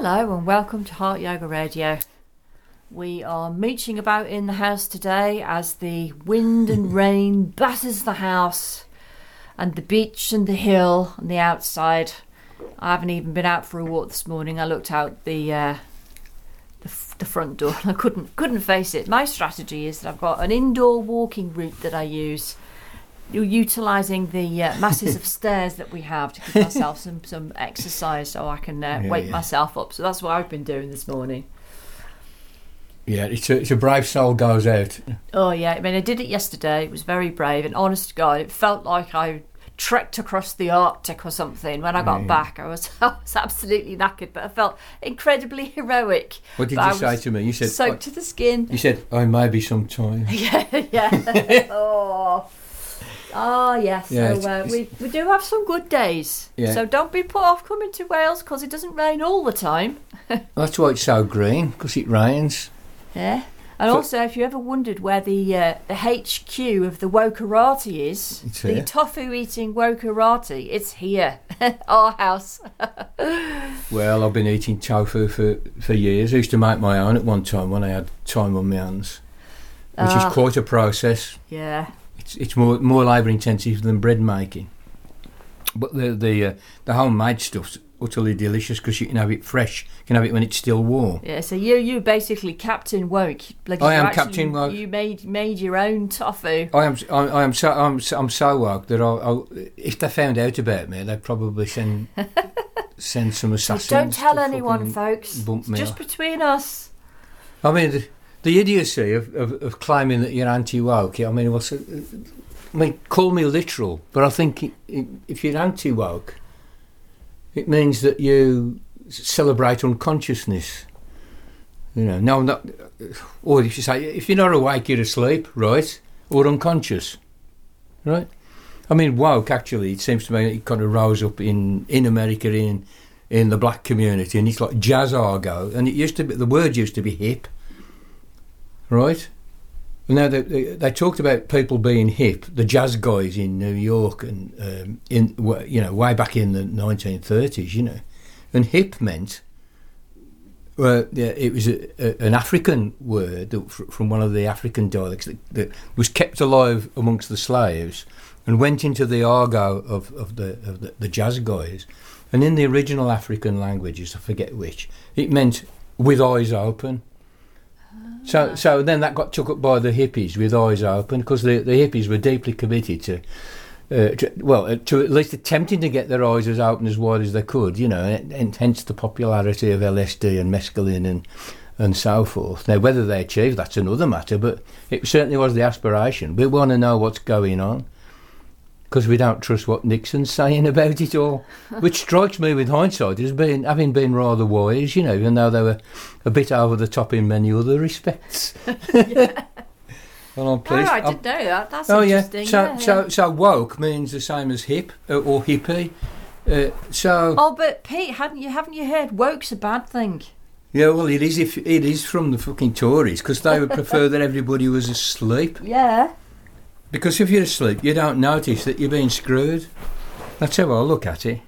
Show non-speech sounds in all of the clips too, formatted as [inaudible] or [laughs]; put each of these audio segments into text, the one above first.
Hello and welcome to Heart Yoga Radio. We are mooching about in the house today as the wind and [laughs] rain batters the house and the beach and the hill and the outside. I haven't even been out for a walk this morning. I looked out the uh, the, f- the front door and I couldn't couldn't face it. My strategy is that I've got an indoor walking route that I use. You're utilising the uh, [laughs] masses of stairs that we have to give myself some, some exercise so I can uh, Yeah, wake yeah. myself up. So that's what I've been doing this morning. Yeah, it's a, it's a brave soul goes out. Oh yeah, I mean I did it yesterday. It was very brave, and honest to God, it felt like I trekked across the Arctic or something. When I got Yeah. back, I was [laughs] I was absolutely knackered, but I felt incredibly [laughs] heroic. What did But I you say to me? You said, soaked to the skin. you said, oh, maybe sometime. yeah, yeah. oh. Oh yes, Yeah, so uh, we we do have some good days. Yeah. So don't be put off coming to Wales because it doesn't rain all the time. [laughs] That's why it's so green, because it rains. Yeah. And So- also, if you ever wondered where the uh, the HQ of the Wokerati is, the tofu eating Wokerati, it's here, [laughs] our house. [laughs] Well, I've been eating tofu for, for years. I used to make my own at one time when I had time on my hands, which Ah. is quite a process. Yeah. It's, it's more more labour intensive than bread making. But the the uh, the homemade stuff's utterly delicious because you can have it fresh. You can have it when it's still warm. Yeah, so you you basically Captain Woke. Like I you am actually- Captain Woke. You made made your own tofu. I am I, I am so I'm so, I'm so woke that I'll, I'll, if they found out about me, they'd probably send [laughs] send some So assassins. don't tell anyone, folks. bump It's me just off. between us. I mean, the, the idiocy of, of, of claiming that you're anti-woke. I mean, what's uh, I mean, call me literal, but I think if you're anti-woke, it means that you celebrate unconsciousness. You know, no, not. Uh, or if you say if you're not awake, you're asleep, right? Or unconscious, right? I mean, woke. Actually, it seems to me it kind of rose up in in America in in the black community, and it's like jazz argot. And it used to be the word used to be hip, right? Now they, they, they talked about people being hip, the jazz guys in New York, and um, in you know way back in the 1930s, you know, and hip meant. Well, yeah, it was a, a, an African word that, from one of the African dialects that, that was kept alive amongst the slaves and went into the argot of, of, the, of the, the jazz guys. And in the original African languages, I forget which, it meant with eyes open. So, so then that got took up by the hippies with eyes open because the, the hippies were deeply committed to, uh, to, well, uh, to at least attempting to get their eyes as open as wide as they could, you know, and, and hence the popularity of LSD and mescaline and and so forth. Now, whether they achieved that's another matter, but it certainly was the aspiration. We want to know what's going on because we don't trust what Nixon's saying about it all, [laughs] which strikes me with hindsight as being having been rather wise, you know, even though they were a bit over the top in many other respects. [laughs] well, I'm Oh, pleased. I I'm- didn't know that. That's oh yeah. So, yeah, yeah. so, so woke means the same as hip uh, or hippie. Uh, so Oh, but Pete, haven't you haven't you heard woke's a bad thing? yeah, well, it is. If it is from the fucking Tories because they would prefer that [laughs] everybody was asleep. Yeah. Because if you're asleep, you don't notice that you're being screwed. That's how I look at it.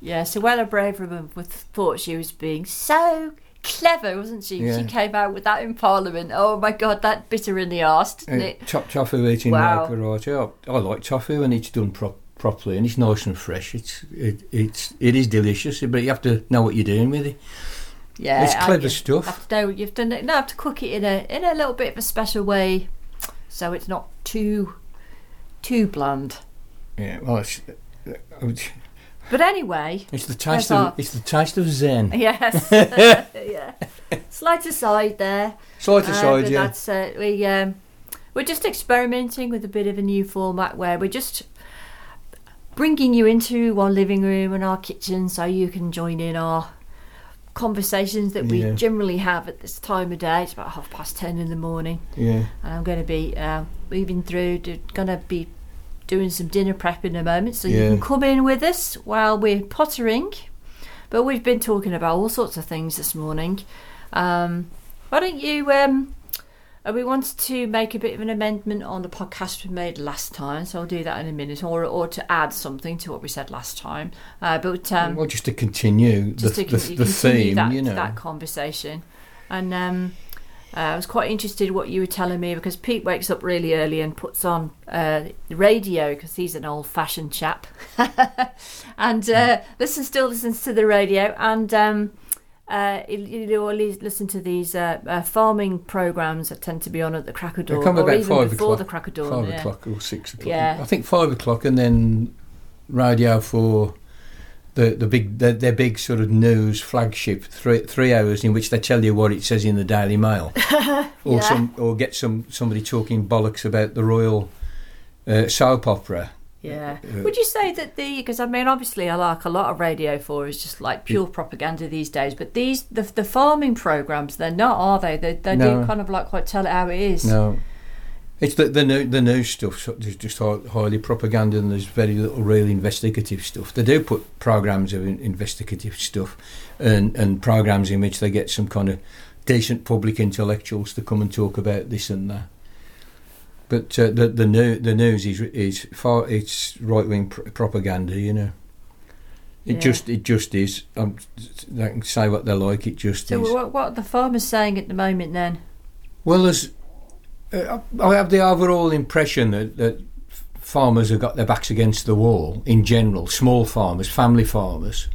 Yeah, so Suella Braverman thought she was being so clever, wasn't she? Yeah. She came out with that in Parliament. Oh my god, that bitter in the arse, didn't Uh, it? top tofu eating Wow. wow. right. Yeah, I like tofu and it's done prop properly and it's nice and fresh. It's it, it's it is delicious, but you have to know what you're doing with it. Yeah, it's I- clever you stuff. Have to know you've done it. No, have to cook it in a in a little bit of a special way, so it's not too too bland. Yeah, well, it's, But anyway, it's the taste of our- it's the taste of Zen. [laughs] yes, [laughs] yeah. Slight aside there. Slight Uh, aside, but yeah. That's uh, we um, we're just experimenting with a bit of a new format where we're just bringing you into our living room and our kitchen so you can join in our conversations that we Yeah. generally have at this time of day. It's about half past ten in the morning, Yeah, and I'm going to be uh, moving through. Going to be doing some dinner prep in a moment, so you can come in with us while we're pottering. But we've been talking about all sorts of things this morning. Um, why don't you um, we wanted to make a bit of an amendment on the podcast we made last time, so I'll do that in a minute, or or to add something to what we said last time. Uh, but um, well, just to continue the, to the, con- the continue theme, that, you know. that conversation. And um, uh, I was quite interested in what you were telling me because Pete wakes up really early and puts on uh, the radio because he's an old-fashioned chap, [laughs] and uh, listen still listens to the radio and. Um, uh, you know, always listen to these uh, uh, farming programs that tend to be on at the crack of They dawn, come or even five before o'clock. the crack of dawn. five yeah. o'clock or six o'clock. Yeah. I think five o'clock, and then radio for the the big the, their big sort of news flagship three three hours in which they tell you what it says in the Daily Mail, [laughs] or Yeah. some or get some somebody talking bollocks about the royal uh, soap opera. Yeah. Uh, Would you say that the because I mean obviously I like a lot of Radio Four is just like pure propaganda these days, but these the the farming programs they're not, are they? They they No. do kind of like quite tell it how it is. No. It's the the new the news stuff. There's just highly propaganda, and there's very little real investigative stuff. They do put programs of in- investigative stuff, and and programs in which they get some kind of decent public intellectuals to come and talk about this and that. But uh, the the new the news is is far it's right wing pr- propaganda. You know, it Yeah. just it just is. Um, they can say what they like. It just So is. what what are the farmers saying at the moment then? Well, there's, uh, I have the overall impression that, that farmers have got their backs against the wall in general, small farmers, family farmers.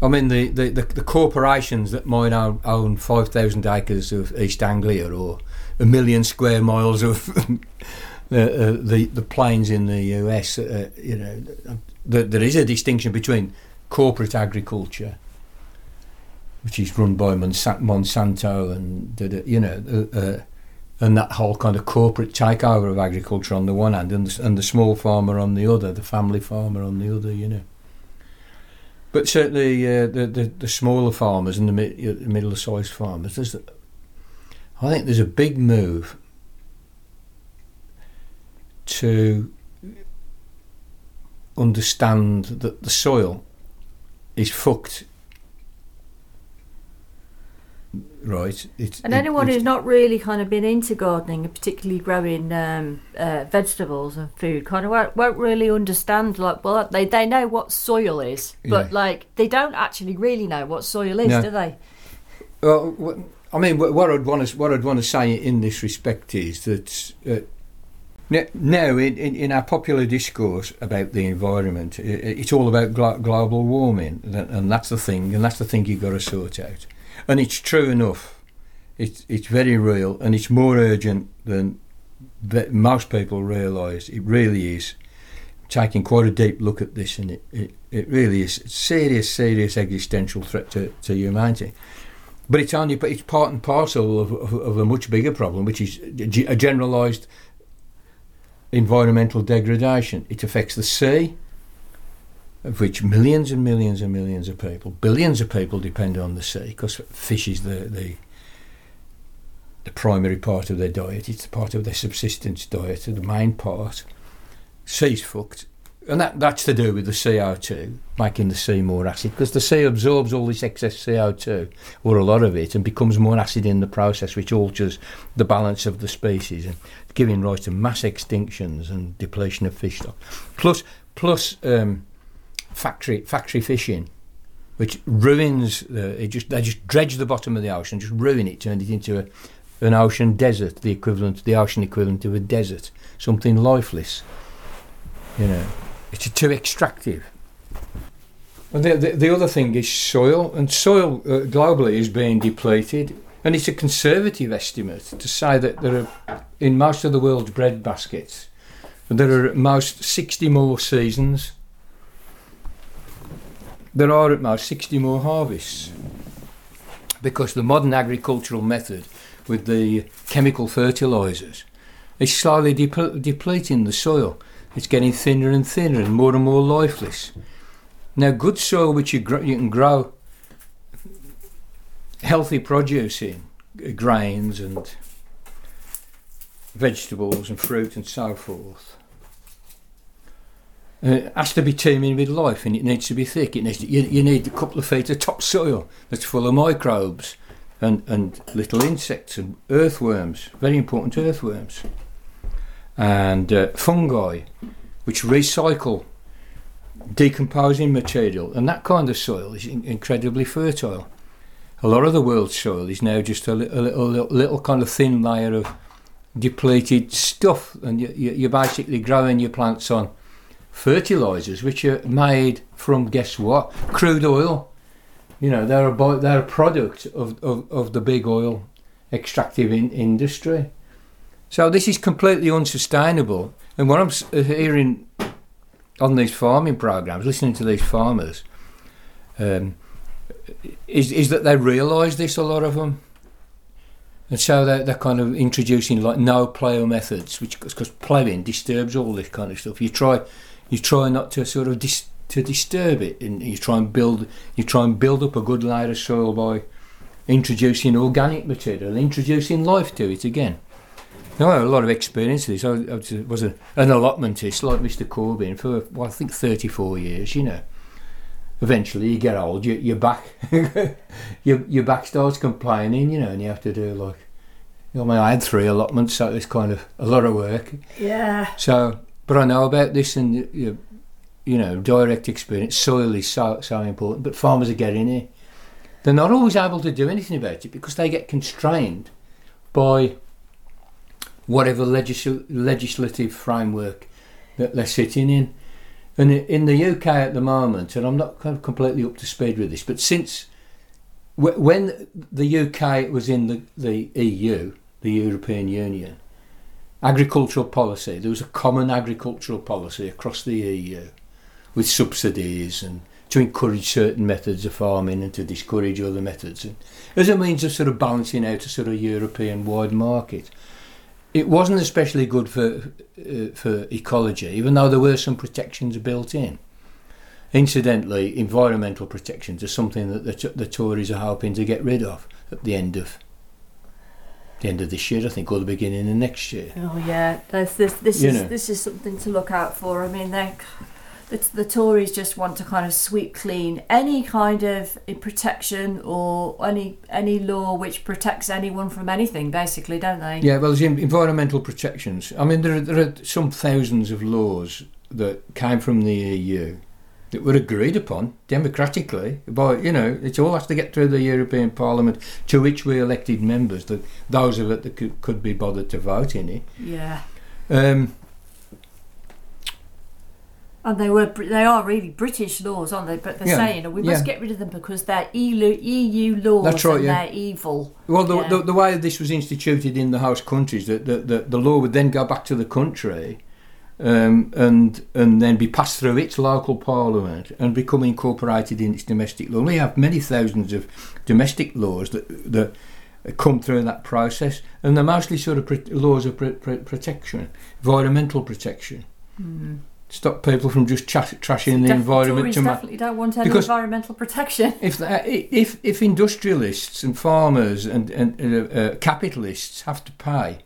I mean, the, the, the, the corporations that might own, own 5,000 acres of East Anglia or a million square miles of the, [laughs] uh, the, the plains in the US, uh, you know, there, there is a distinction between corporate agriculture which is run by Monsanto and you know uh, uh, and that whole kind of corporate takeover of agriculture on the one hand and the, and the small farmer on the other, the family farmer on the other, you know. But certainly uh, the, the the smaller farmers and the, mi- uh, the middle-sized farmers, there's, I think there's a big move to understand that the soil is fucked right. It's, And it- anyone who's not really kind of been into gardening and particularly growing um, uh, vegetables and food kind of won't, won't really understand like well they they know what soil is, but Yeah. like they don't actually really know what soil is, No. do they? Well, I mean, what I'd want to what I'd want to say in this respect is that uh, now in, in, our popular discourse about the environment, it's all about glo- global warming, and that's the thing, and that's the thing you've got to sort out. And it's true enough. It's it's very real, and it's more urgent than most people realise. It really is. Taking quite a deep look at this, and it, it, it really is a serious, serious existential threat to, to humanity. But it's only it's part and parcel of, of, of a much bigger problem, which is a generalised environmental degradation. It affects the sea, of which millions and millions and millions of people, billions of people depend on the sea because fish is the, the the primary part of their diet. It's part of their subsistence diet, the main part. Sea's fucked. And that, that's to do with the CO2, making the sea more acid, because the sea absorbs all this excess CO2, or a lot of it, and becomes more acid in the process, which alters the balance of the species, and giving rise to mass extinctions and depletion of fish stock. Plus, plus um, factory factory fishing, which ruins the. It just they just dredge the bottom of the ocean, just ruin it, turn it into a, an ocean desert, the equivalent, the ocean equivalent of a desert, something lifeless. You know, it's too extractive. And the, the, the other thing is soil, and soil uh, globally is being depleted. And it's a conservative estimate to say that there are, in most of the world's bread baskets, there are at most 60 more seasons. There are at most 60 more harvests. Because the modern agricultural method with the chemical fertilisers is slowly depl- depleting the soil. It's getting thinner and thinner and more and more lifeless. Now, good soil which you, gr- you can grow healthy produce in, uh, grains and vegetables and fruit and so forth, uh, has to be teeming with life and it needs to be thick. It needs to, you, you need a couple of feet of topsoil that's full of microbes and, and little insects and earthworms, very important earthworms, and uh, fungi, which recycle decomposing material, and that kind of soil is in- incredibly fertile. A lot of the world's soil is now just a, li- a little, little, little kind of thin layer of depleted stuff, and you, you, you're basically growing your plants on fertilizers, which are made from guess what? Crude oil. You know, they're a they're a product of, of, of the big oil extractive in, industry. So this is completely unsustainable. And what I'm uh, hearing on these farming programs, listening to these farmers, um, is is that they realise this. A lot of them. And so they're, they're kind of introducing like no plough methods, which because ploughing disturbs all this kind of stuff. You try, you try not to sort of dis, to disturb it, and you try and build, you try and build up a good layer of soil by introducing organic material, introducing life to it again. Now, I have a lot of experience with this. I, I was, a- an allotmentist like Mr. Corbyn for well, I think 34 years. You know, eventually you get old, you, your back, [laughs] your your back starts complaining. You know, and you have to do like. I mean, I had three allotments, so it's kind of a lot of work. Yeah. So, but I know about this, and you, you know, direct experience. Soil is so so important, but farmers are getting it. They're not always able to do anything about it because they get constrained by whatever legisl- legislative framework that they're sitting in. And in the UK at the moment, and I'm not completely up to speed with this, but since wh- when the UK was in the, the EU, the European Union, agricultural policy, there was a common agricultural policy across the EU with subsidies and to encourage certain methods of farming and to discourage other methods and as a means of sort of balancing out a sort of European wide market. It wasn't especially good for uh, for ecology, even though there were some protections built in. Incidentally, environmental protections are something that the, the Tories are hoping to get rid of at the end of the end of this year, I think, or the beginning of next year. Oh yeah, There's this this You is know. this is something to look out for. I mean, they the, the Tories just want to kind of sweep clean any kind of protection or any any law which protects anyone from anything, basically, don't they? Yeah, well, there's environmental protections. I mean, there are, there are some thousands of laws that came from the EU that were agreed upon democratically by, you know, it all has to get through the European Parliament, to which we elected members, that those of it that could, could be bothered to vote in it. Yeah. Um, And they were they are really British laws, aren't they? But they're Yeah, saying we must yeah. get rid of them because they're EU, EU laws That's right, and yeah. they're evil. Well, the, the, the way this was instituted in the host countries, that the, the, the law would then go back to the country um, and and then be passed through its local parliament and become incorporated in its domestic law. We have many thousands of domestic laws that that come through that process, and they're mostly sort of pro- laws of pro- pro- protection, environmental protection. Stop people from just tra- trashing the environment Tories ma- definitely don't want any Because- environmental protection. [laughs] if if if industrialists and farmers and, and uh, uh, capitalists have to pay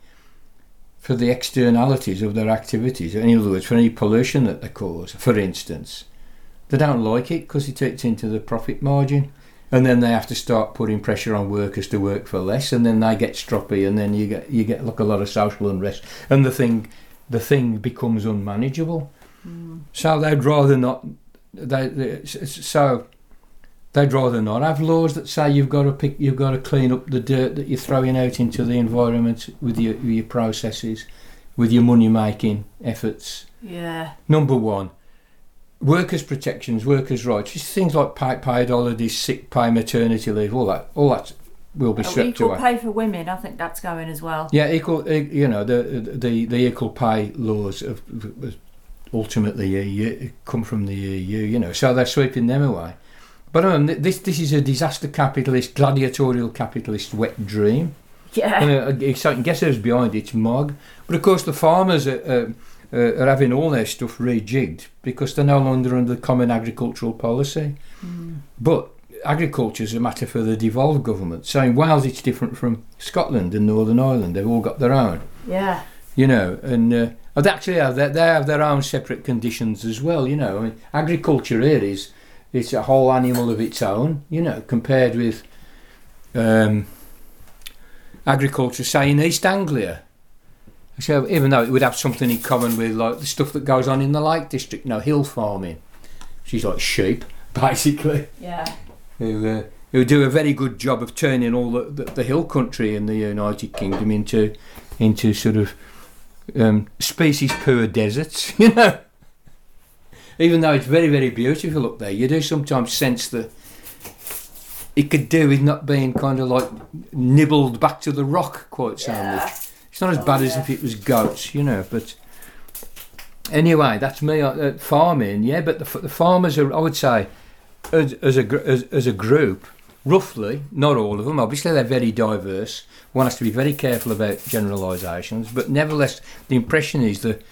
for the externalities of their activities, in other words, for any pollution that they cause, for instance, they don't like it because it takes into the profit margin, and then they have to start putting pressure on workers to work for less, and then they get stroppy, and then you get you get like a lot of social unrest, and the thing the thing becomes unmanageable. So they'd rather not. They, they so they'd rather not have laws that say you've got to pick, you've got to clean up the dirt that you're throwing out into the environment with your, with your processes, with your money making efforts. Yeah. Number one, workers' protections, workers' rights, just things like paid, paid holidays, sick pay, maternity leave, all that, all that will be Oh, stripped equal away. pay for women, I think that's going as well. Yeah, equal. You know, the the the equal pay laws have have ultimately EU, come from the EU. You know, so they're sweeping them away. But um, this this is a disaster capitalist, gladiatorial capitalist wet dream. Yeah. And uh, so guess who's behind it? It's Mogg. But of course, the farmers are, uh, uh, are having all their stuff rejigged because they're no longer under the common agricultural policy. But agriculture is a matter for the devolved government. So in Wales, it's different from Scotland and Northern Ireland. They've all got their own, Yeah. you know. And uh, oh, actually have their, they have their own separate conditions as well, you know. I mean, agriculture here is it's a whole animal of its own, you know, compared with. Um, agriculture, say in East Anglia. So even though it would have something in common with like the stuff that goes on in the Lake District, you know, hill farming. She's like sheep, [laughs] basically. Yeah. Who, uh, who do a very good job of turning all the, the, the hill country in the United Kingdom into into sort of um, species poor deserts, [laughs] you know. Even though it's very, very beautiful up there, you do sometimes sense that it could do with not being kind of like nibbled back to the rock quite so Yeah. much. It's not as Oh, bad as if it was goats, you know. But anyway, that's me uh, farming. Yeah, but the, the farmers are, I would say, as, as a as, as a group, roughly, not all of them. Obviously, they're very diverse. One has to be very careful about generalisations, but nevertheless, the impression is that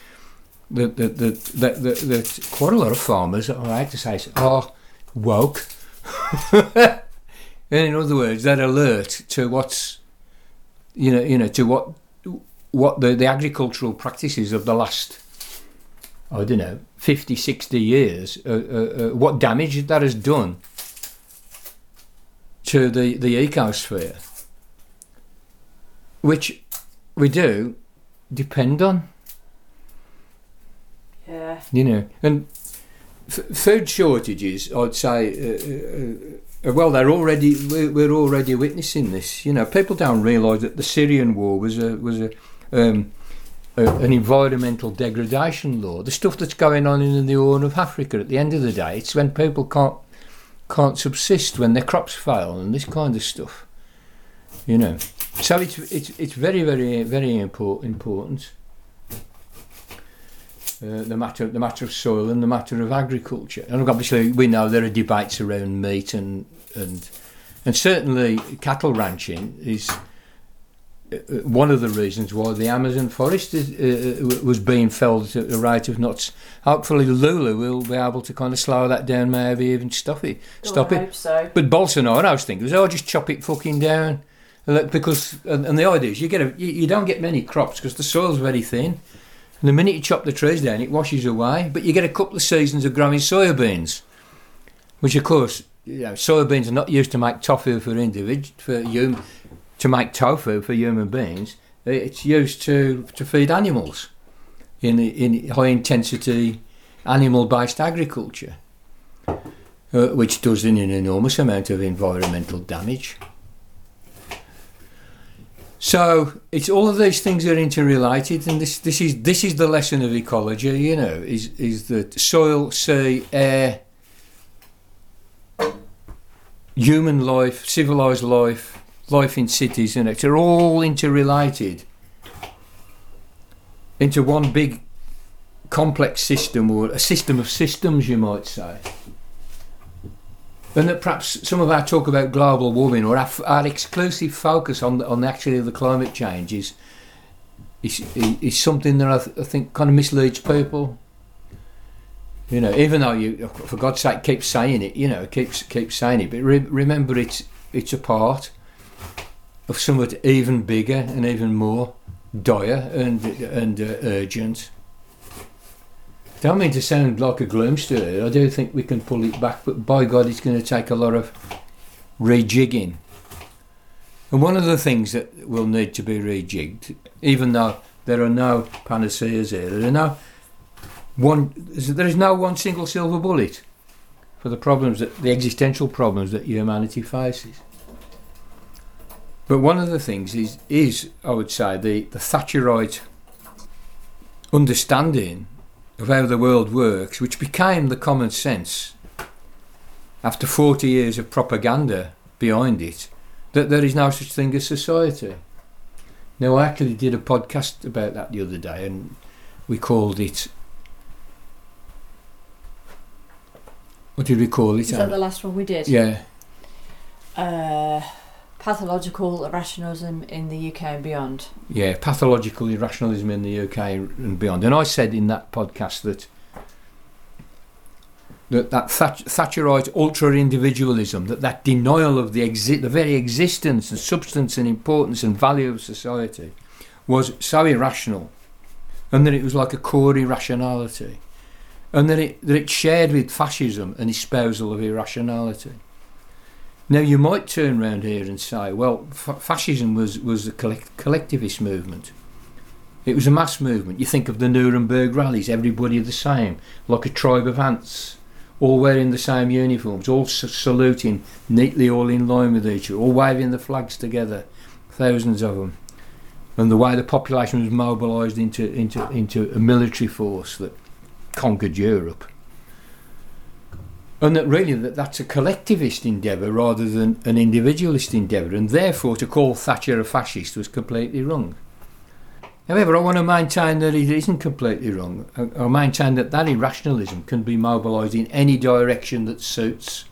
that that that, that, that, that quite a lot of farmers, I hate to say, are woke. [laughs] In other words, they're alert to what's you know you know to what what the, the agricultural practices of the last I don't know 50 60 years uh, uh, uh, what damage that has done to the the ecosphere which we do depend on Yeah. you know and f- food shortages I'd say uh, uh, uh, well they're already we're, we're already witnessing this you know people don't realize that the Syrian war was a was a um, a, an environmental degradation law. The stuff that's going on in the Horn of Africa at the end of the day, it's when people can't can't subsist, when their crops fail, and this kind of stuff. You know, so it's it's it's very very very important important. Uh, the matter the matter of soil and the matter of agriculture, and obviously we know there are debates around meat and and and certainly cattle ranching is one of the reasons why the Amazon forest is, uh, was being felled at a rate of knots. Hopefully, Lula will be able to kind of slow that down, maybe even stop it. Stop I it. hope so. But Bolsonaro's thing was, oh, just chop it fucking down. And Because and, and the idea is you get a, you, you don't get many crops because the soil's very thin. And the minute you chop the trees down, it washes away. But you get a couple of seasons of growing soybeans, which of course, you know, soybeans are not used to make tofu for individ for hum, to make tofu for human beings. It's used to to feed animals in in high intensity animal based agriculture uh, which does an enormous amount of environmental damage. So it's all of these things are interrelated, and this this is this is the lesson of ecology. You know, is is that soil, sea, air, human life, civilized life, life in cities, and it's all interrelated into one big complex system or a system of systems, you might say. And that perhaps some of our talk about global warming or our, our exclusive focus on the, on actually the climate change is, is, is something that I, th- I think kind of misleads people. You know, even though you, for God's sake, keep saying it, you know, keep keep saying it, but re- remember it's it's a part of somewhat even bigger and even more dire and and uh, urgent. Don't mean to sound like a gloomster. I do think we can pull it back, but by God, it's going to take a lot of rejigging. And one of the things that will need to be rejigged, even though there are no panaceas here, there are no one, there is no one single silver bullet for the problems that the existential problems that humanity faces. But one of the things is, is I would say, the, the Thatcherite understanding of how the world works, which became the common sense after 40 years of propaganda behind it, that there is no such thing as society. Now, I actually did a podcast about that the other day, and we called it. What did we call it? Is that the last one we did? yeah, Uh, pathological irrationalism in the UK and beyond. yeah, pathological irrationalism in the UK and beyond. And I said in that podcast that that that Thatcherite ultra individualism, that that denial of the exi- the very existence and substance and importance and value of society, was so irrational, and that it was like a core irrationality, and that it that it shared with fascism an espousal of irrationality. Now you might turn around here and say, well, f- fascism was was a collect- collectivist movement. It was a mass movement. You think of the Nuremberg rallies, everybody the same, like a tribe of ants, all wearing the same uniforms, all saluting neatly, all in line with each other, all waving the flags together, thousands of them. And the way the population was mobilised into, into, into a military force that conquered Europe. And that really that that's a collectivist endeavour rather than an individualist endeavour, and therefore to call Thatcher a fascist was completely wrong. However, I want to maintain that it isn't completely wrong. I, maintain that that irrationalism can be mobilised in any direction that suits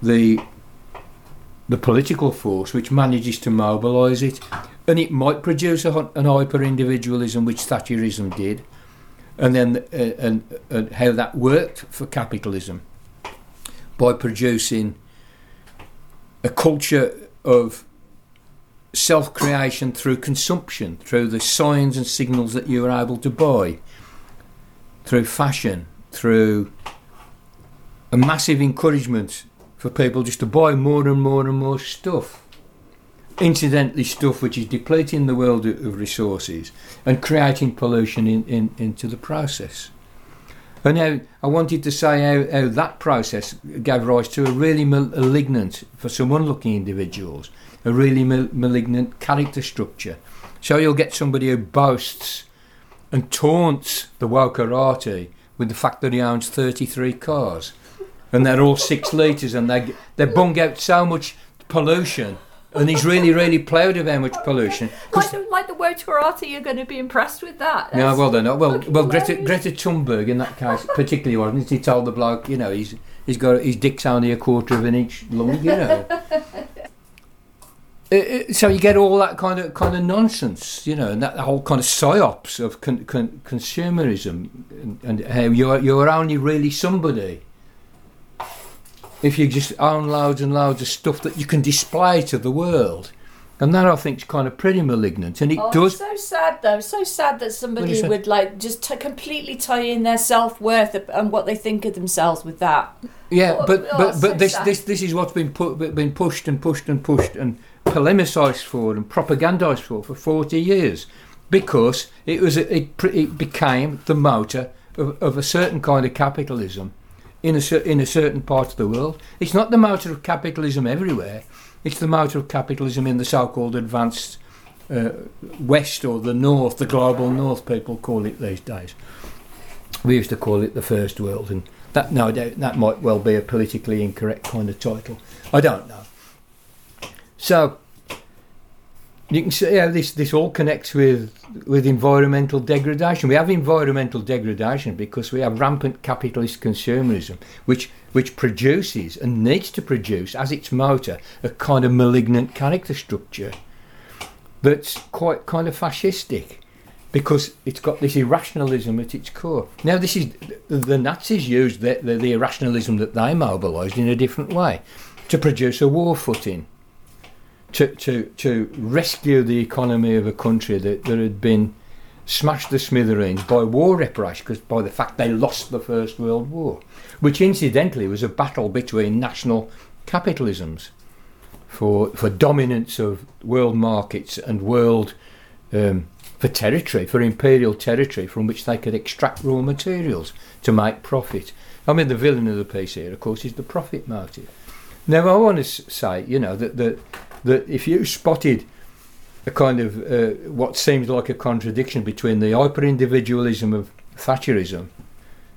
the the political force which manages to mobilise it, and it might produce a, an hyper individualism which Thatcherism did, and then uh, and, and how that worked for capitalism by producing a culture of self creation through consumption, through the signs and signals that you are able to buy, through fashion, through a massive encouragement for people just to buy more and more and more stuff. Incidentally, stuff which is depleting the world of resources and creating pollution in, in, into the process. And now I wanted to say how, how that process gave rise to a really malignant, for some unlucky individuals, a really mal- malignant character structure. So you'll get somebody who boasts and taunts the Wokerati with the fact that he owns 33 cars. And they're all six litres and they, they bung out so much pollution. And he's really, really proud of how much pollution. [laughs] Like the, like the word karate, you're going to be impressed with that. No, well, they're not. Well, well, Greta. Greta Thunberg in that case, particularly, wasn't he? Told the bloke, you know, he's he's got his dick's only a quarter of an inch long, you know. [laughs] Uh, uh, so you get all that kind of kind of nonsense, you know, and that whole kind of psyops of con- con- consumerism, and, and how you're you're only really somebody if you just own loads and loads of stuff that you can display to the world, and that I think is kind of pretty malignant, and it Oh, does. so sad though. So sad that somebody would like just to completely tie in their self worth and what they think of themselves with that. Yeah, Oh, but oh, but so but this sad. this this is what's been put been pushed and pushed and pushed and polemised for and propagandised for for forty years, because it was it it became the motor of, of a certain kind of capitalism in a in a certain part of the world. It's not the motor of capitalism everywhere. It's the motor of capitalism in the so-called advanced uh, West or the North, the global North. People call it these days. We used to call it the First World, and that no doubt that might well be a politically incorrect kind of title. I don't know. So you can see how this, this all connects with with environmental degradation. We have environmental degradation because we have rampant capitalist consumerism, which which produces and needs to produce as its motor a kind of malignant character structure that's quite kind of fascistic because it's got this irrationalism at its core. Now, this is the Nazis used the, the, the irrationalism that they mobilised in a different way to produce a war footing, to, to, to rescue the economy of a country that, that had been smashed to smithereens by war reparations, because by the fact they lost the First World War, which incidentally was a battle between national capitalisms for, for dominance of world markets and world um, for territory, for imperial territory from which they could extract raw materials to make profit. I mean, the villain of the piece here, of course, is the profit motive. Now, I want to say, you know, that, that, that if you spotted a kind of uh, what seems like a contradiction between the hyper individualism of Thatcherism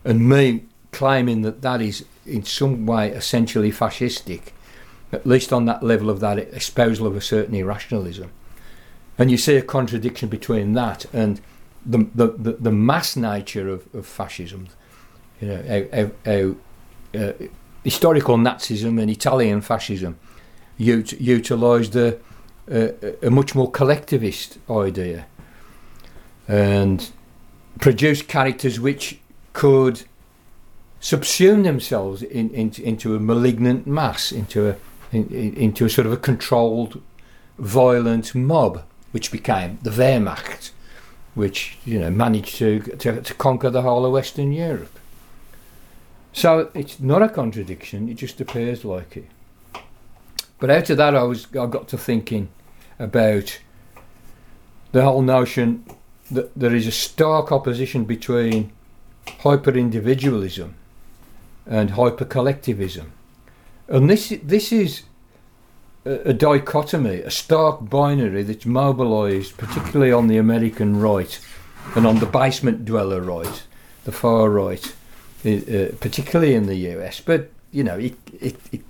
and me claiming that that is in some way essentially fascistic, at least on that level of that espousal of a certain irrationalism. And you see a contradiction between that and the, the, the, the mass nature of, of fascism. You know, how, how, how uh, historical Nazism and Italian fascism ut- utilised a, a, a much more collectivist idea and produced characters which could subsume themselves in, in, into a malignant mass, into a, in, in- into a sort of a controlled, violent mob, which became the Wehrmacht, which you know managed to, to, to conquer the whole of Western Europe. So it's not a contradiction; it just appears like it. But out of that, I was I got to thinking about the whole notion that there is a stark opposition between hyper individualism and hyper collectivism, and this this is a, dichotomy, a stark binary that's mobilised particularly on the American right and on the basement dweller right, the far right, uh, particularly in the US. But you know, it it, it,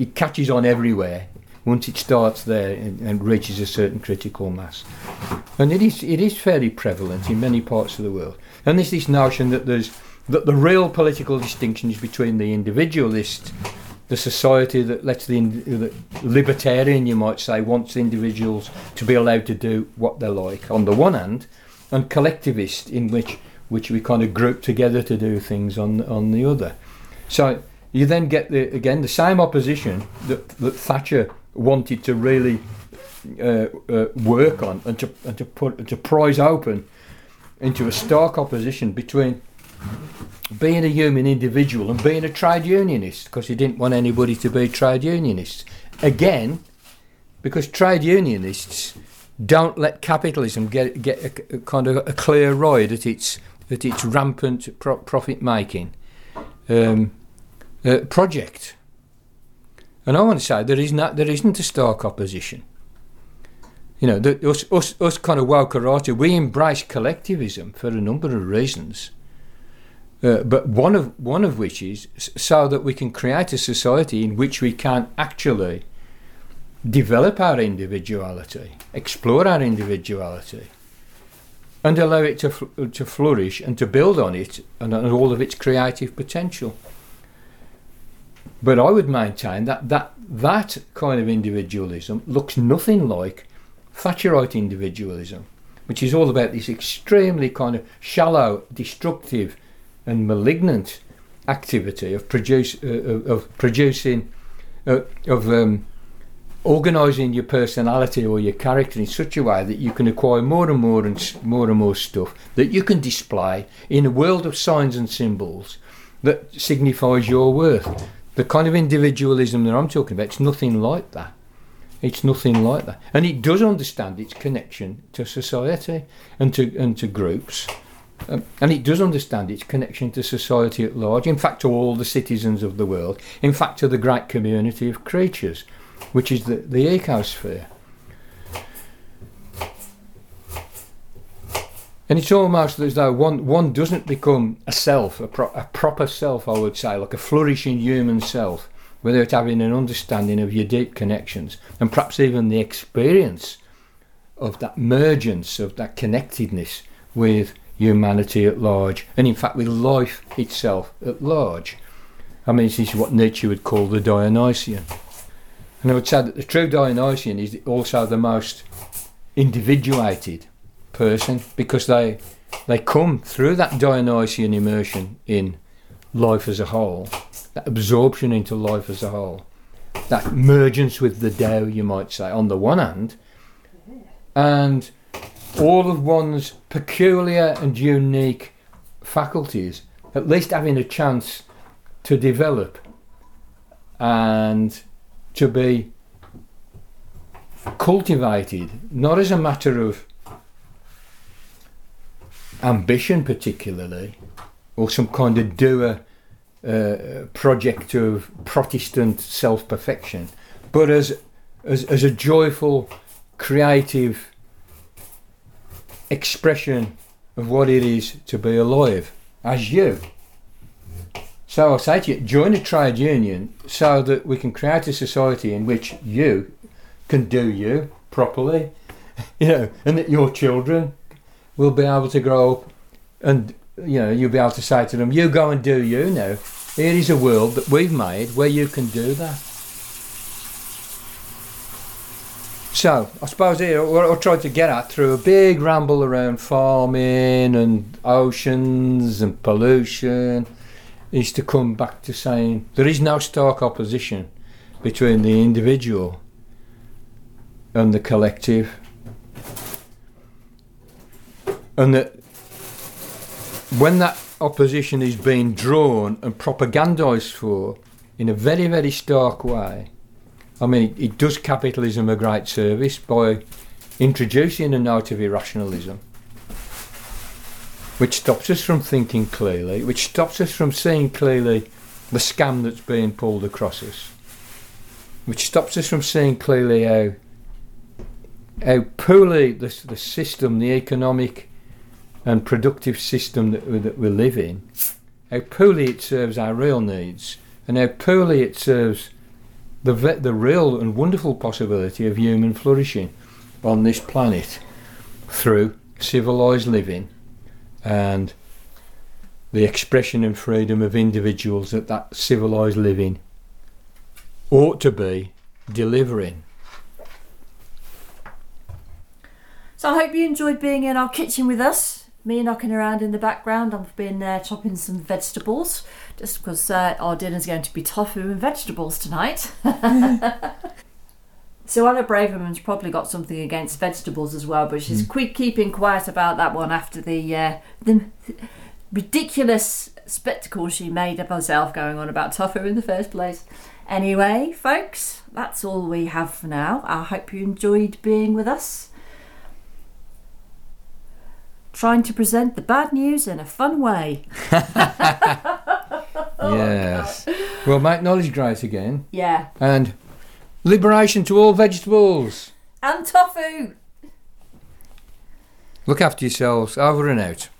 it, catches on everywhere once it starts there and, and, reaches a certain critical mass. And it is it is fairly prevalent in many parts of the world. And there's this notion that there's that the real political distinction is between the individualist, the society that lets the, the libertarian, you might say, wants individuals to be allowed to do what they like on the one hand, and collectivist, in which which we kind of group together to do things on on the other. So you then get the again the same opposition that, that Thatcher wanted to really uh, uh, work on and to and to put to prize open into a stark opposition between being a human individual and being a trade unionist because he didn't want anybody to be trade unionists. Again, because trade unionists don't let capitalism get get a, a kind of a clear ride at its at its rampant pro- profit making um, uh, project. And I want to say there is not there isn't a stark opposition. You know, the, us, us, us kind of Wokerati, we embrace collectivism for a number of reasons. Uh, but one of one of which is so that we can create a society in which we can actually develop our individuality, explore our individuality, and allow it to fl- to flourish and to build on it and on all of its creative potential. But I would maintain that that that kind of individualism looks nothing like Thatcherite individualism, which is all about this extremely kind of shallow, destructive and malignant activity of produce uh, of producing uh, of um, organising your personality or your character in such a way that you can acquire more and more and more and more stuff that you can display in a world of signs and symbols that signifies your worth. The kind of individualism that I'm talking about, it's nothing like that. It's nothing like that, and it does understand its connection to society and to and to groups um, and it does understand its connection to society at large, in fact, to all the citizens of the world, in fact, to the great community of creatures, which is the, the ecosphere. And it's almost as though one, one doesn't become a self, a, pro- a proper self, I would say, like a flourishing human self, without having an understanding of your deep connections and perhaps even the experience of that mergence, of that connectedness with humanity at large, and in fact with life itself at large. I mean, this is what Nietzsche would call the Dionysian. And I would say that the true Dionysian is also the most individuated person because they they come through that Dionysian immersion in life as a whole, that absorption into life as a whole, that mergence with the Tao, you might say, on the one hand, and all of one's peculiar and unique faculties, at least having a chance to develop and to be cultivated, not as a matter of ambition, particularly, or some kind of doer uh, project of Protestant self perfection, but as, as, as a joyful, creative expression of what it is to be alive as you. So I say to you, join a trade union so that we can create a society in which you can do you properly, [laughs] you know, and that your children will be able to grow up and you know you'll be able to say to them, "You go and do you now." Here is a world that we've made where you can do that. So, I suppose here what I tried to get at through a big ramble around farming and oceans and pollution is to come back to saying there is no stark opposition between the individual and the collective. And that when that opposition is being drawn and propagandised for in a very, very stark way, I mean, it does capitalism a great service by introducing a note of irrationalism, which stops us from thinking clearly, which stops us from seeing clearly the scam that's being pulled across us, which stops us from seeing clearly how how poorly the, the system, the economic and productive system that, we- that we live in, how poorly it serves our real needs, and how poorly it serves the the real and wonderful possibility of human flourishing on this planet through civilized living and the expression and freedom of individuals that that civilized living ought to be delivering. So I hope you enjoyed being in our kitchen with us. Me knocking around in the background. I've been uh, chopping some vegetables just because uh, our dinner's going to be tofu and vegetables tonight. [laughs] so Anna Braverman's probably got something against vegetables as well, but she's quick keeping quiet about that one after the uh, the ridiculous spectacle she made of herself going on about tofu in the first place. Anyway, folks, that's all we have for now. I hope you enjoyed being with us trying to present the bad news in a fun way. [laughs] [laughs] Oh, yes. Well, make knowledge great again. Yeah. And liberation to all vegetables. And tofu! Look after yourselves. Over and out.